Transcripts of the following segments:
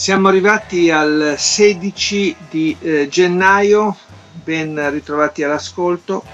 Siamo arrivati al 16 di eh, gennaio, ben ritrovati all'ascolto.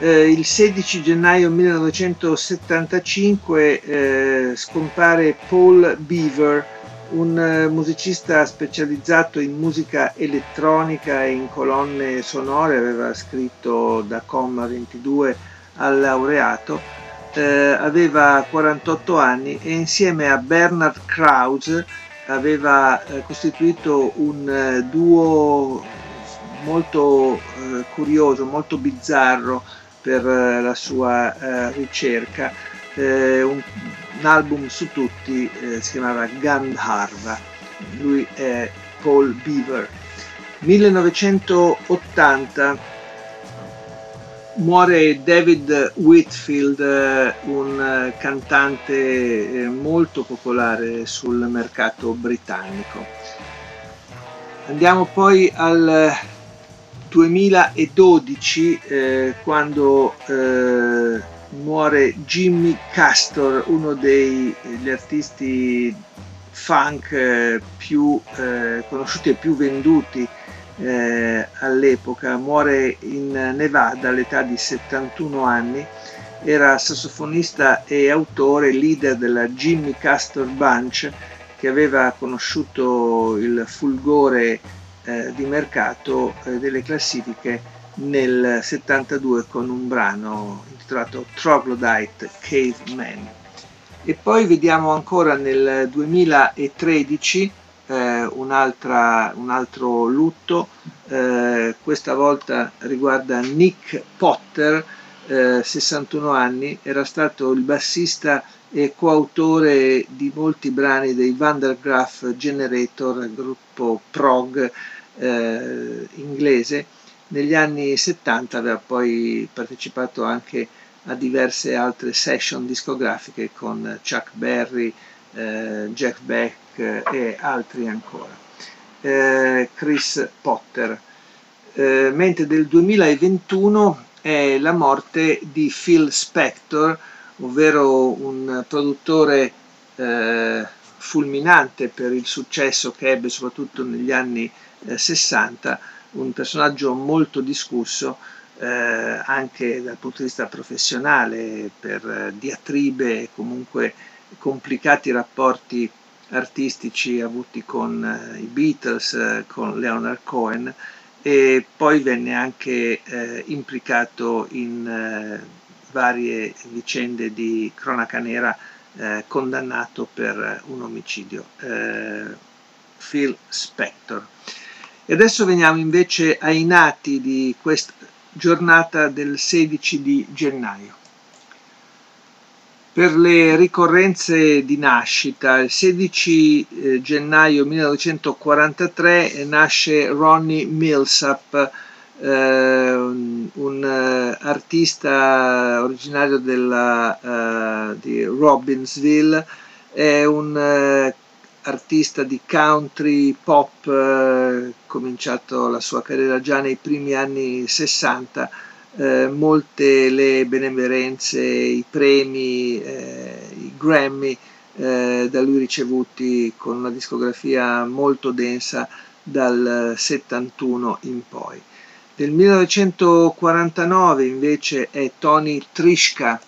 Eh, il 16 gennaio 1975 eh, scompare Paul Beaver, un eh, musicista specializzato in musica elettronica e in colonne sonore, aveva scritto da Comma 22 al laureato. Eh, aveva 48 anni e insieme a Bernard Krause aveva eh, costituito un eh, duo molto eh, curioso, molto bizzarro per la sua ricerca. Un, un, album su tutti si chiamava Gandharva, lui è Paul Beaver. 1980 muore David Whitfield, eh, un eh, cantante eh, molto popolare sul mercato britannico. Andiamo poi al 2012 eh, quando eh, muore Jimmy Castor, uno degli artisti funk più eh, conosciuti e più venduti eh, all'epoca, muore in Nevada all'età di 71 anni, era sassofonista e autore, leader della Jimmy Castor Bunch che aveva conosciuto il fulgore eh, di mercato eh, delle classifiche nel 72 con un brano intitolato Troglodyte Caveman. E poi vediamo ancora nel 2013 eh, un altro lutto, eh, questa volta riguarda Nick Potter, eh, 61 anni, era stato il bassista e coautore di molti brani dei Vandergraaf Generator, gruppo prog eh, inglese. Negli anni 70 aveva poi partecipato anche a diverse altre session discografiche con Chuck Berry, eh, Jeff Beck e altri ancora. Eh, Chris Potter. Eh, mentre del 2021 è la morte di Phil Spector, ovvero un produttore eh, fulminante per il successo che ebbe soprattutto negli anni 60, un personaggio molto discusso eh, anche dal punto di vista professionale per diatribe comunque complicati rapporti artistici avuti con eh, i Beatles, eh, con Leonard Cohen e poi venne anche eh, implicato in eh, varie vicende di cronaca nera eh, condannato per un omicidio. Eh, Phil Spector. E adesso veniamo invece ai nati di questa giornata del 16 di gennaio. Per le ricorrenze di nascita, il 16 eh, gennaio 1943 eh, nasce Ronnie Millsap, eh, un, uh, artista originario della, uh, di Robbinsville, è un uh, artista di country pop, cominciato la sua carriera già nei primi anni 60 eh, molte le benemerenze, i premi, eh, i Grammy eh, da lui ricevuti con una discografia molto densa dal 71 in poi. Del 1949 invece è Tony Trishka.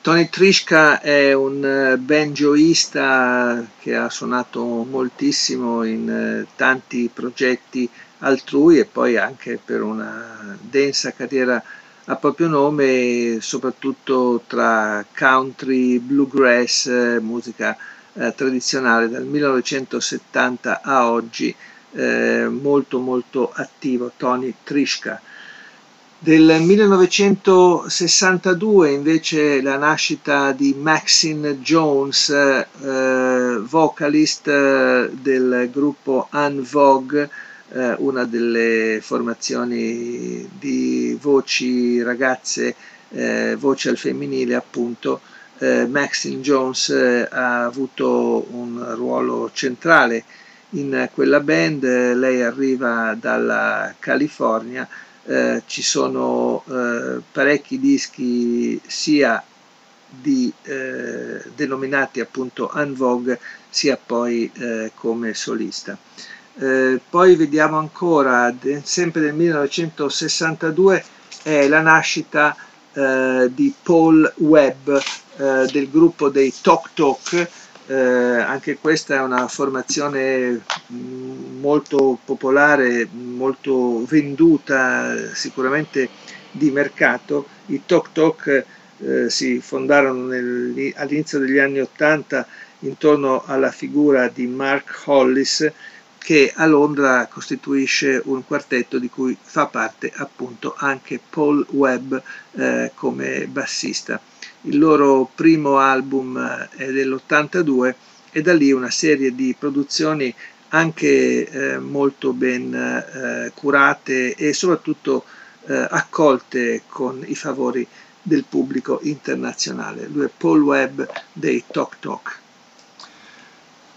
Tony Trishka è un eh, banjoista che ha suonato moltissimo in eh, tanti progetti altrui e poi anche per una densa carriera a proprio nome, soprattutto tra country, bluegrass, musica eh, tradizionale dal 1970 a oggi, eh, molto molto attivo, Tony Trishka. Del 1962 invece la nascita di Maxine Jones, eh, vocalist eh, del gruppo Unvogue, eh, una delle formazioni di voci ragazze, eh, voce al femminile appunto. Eh, Maxine Jones eh, ha avuto un ruolo centrale in quella band, lei arriva dalla California eh, ci sono eh, parecchi dischi sia di, eh, denominati appunto Unvogue sia poi eh, come solista. Eh, poi vediamo ancora, de, sempre nel 1962, è la nascita di Paul Webb del gruppo dei Talk Talk, eh, anche questa è una formazione mm, molto popolare, molto venduta, sicuramente di mercato. I Tok Tok eh, si fondarono nel, all'inizio degli anni Ottanta intorno alla figura di Mark Hollis che a Londra costituisce un quartetto di cui fa parte appunto anche Paul Webb eh, come bassista. Il loro primo album eh, è dell'82 e da lì una serie di produzioni anche eh, molto ben eh, curate e soprattutto eh, accolte con i favori del pubblico internazionale. Lui è Paul Webb dei Talk Talk.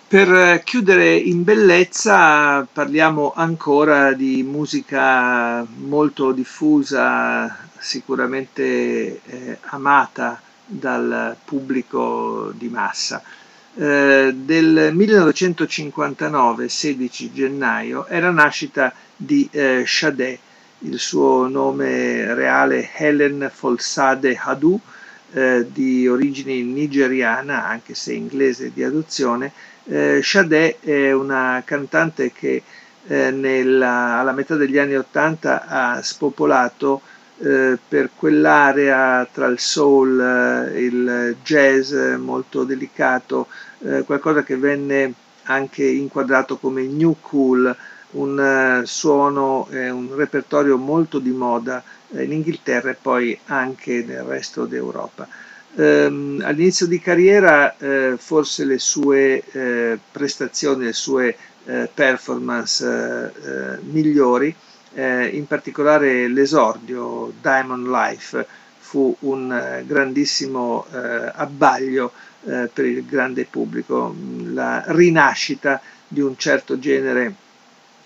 Per eh, chiudere in bellezza parliamo ancora di musica molto diffusa, sicuramente eh, amata dal pubblico di massa. Eh, del 1959, 16 gennaio, è la nascita di eh, Sade, il suo nome reale Helen Folsade Hadou, eh, di origine nigeriana, anche se inglese di adozione. Eh, Sade è una cantante che eh, nella, alla metà degli anni Ottanta ha spopolato eh, per quell'area tra il soul, eh, il jazz molto delicato, eh, qualcosa che venne anche inquadrato come new cool, un suono e un repertorio molto di moda in Inghilterra e poi anche nel resto d'Europa. Um, all'inizio di carriera uh, forse le sue uh, prestazioni, le sue uh, performance migliori eh, in particolare l'esordio Diamond Life fu un eh, grandissimo eh, abbaglio eh, per il grande pubblico, la rinascita di un certo genere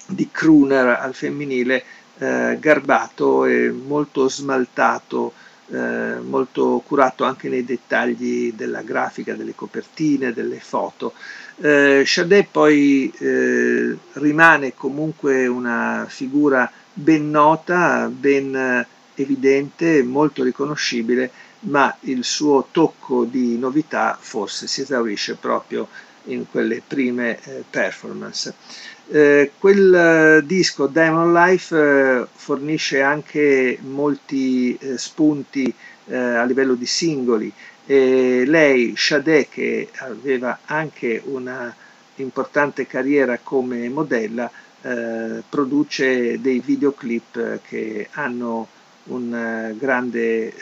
di crooner al femminile eh, garbato e molto smaltato, eh, molto curato anche nei dettagli della grafica, delle copertine, delle foto. Eh, Sade poi eh, rimane comunque una figura ben nota, ben evidente, molto riconoscibile, ma il suo tocco di novità forse si esaurisce proprio in quelle prime eh, performance. Eh, quel eh, disco Diamond Life eh, fornisce anche molti eh, spunti eh, a livello di singoli e lei, Sade, che aveva anche una importante carriera come modella, produce dei videoclip che hanno un grande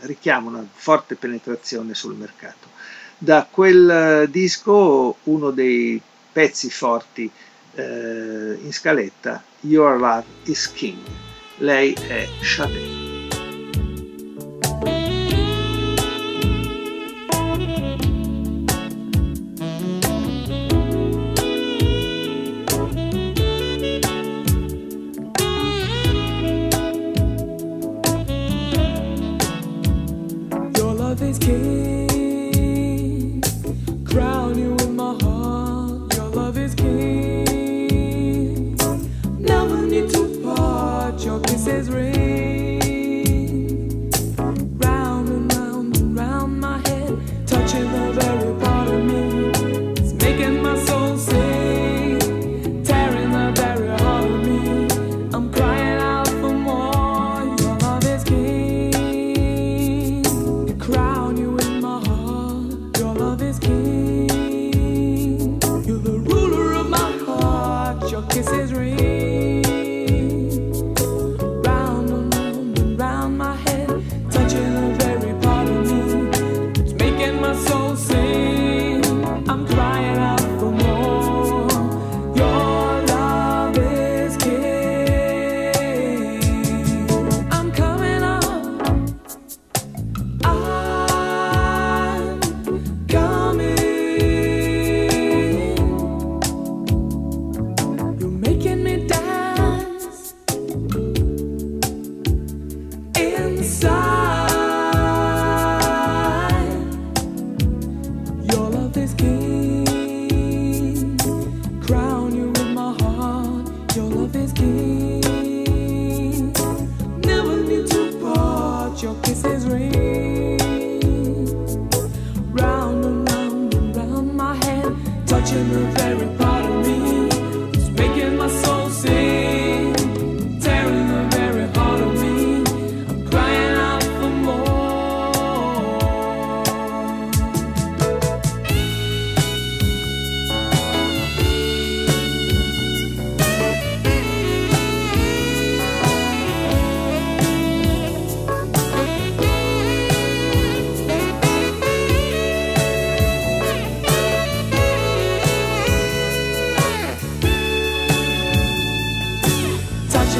richiamo, una forte penetrazione sul mercato. Da quel disco uno dei pezzi forti eh, in scaletta, Your Love is King. Lei è Sade.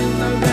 in the rain.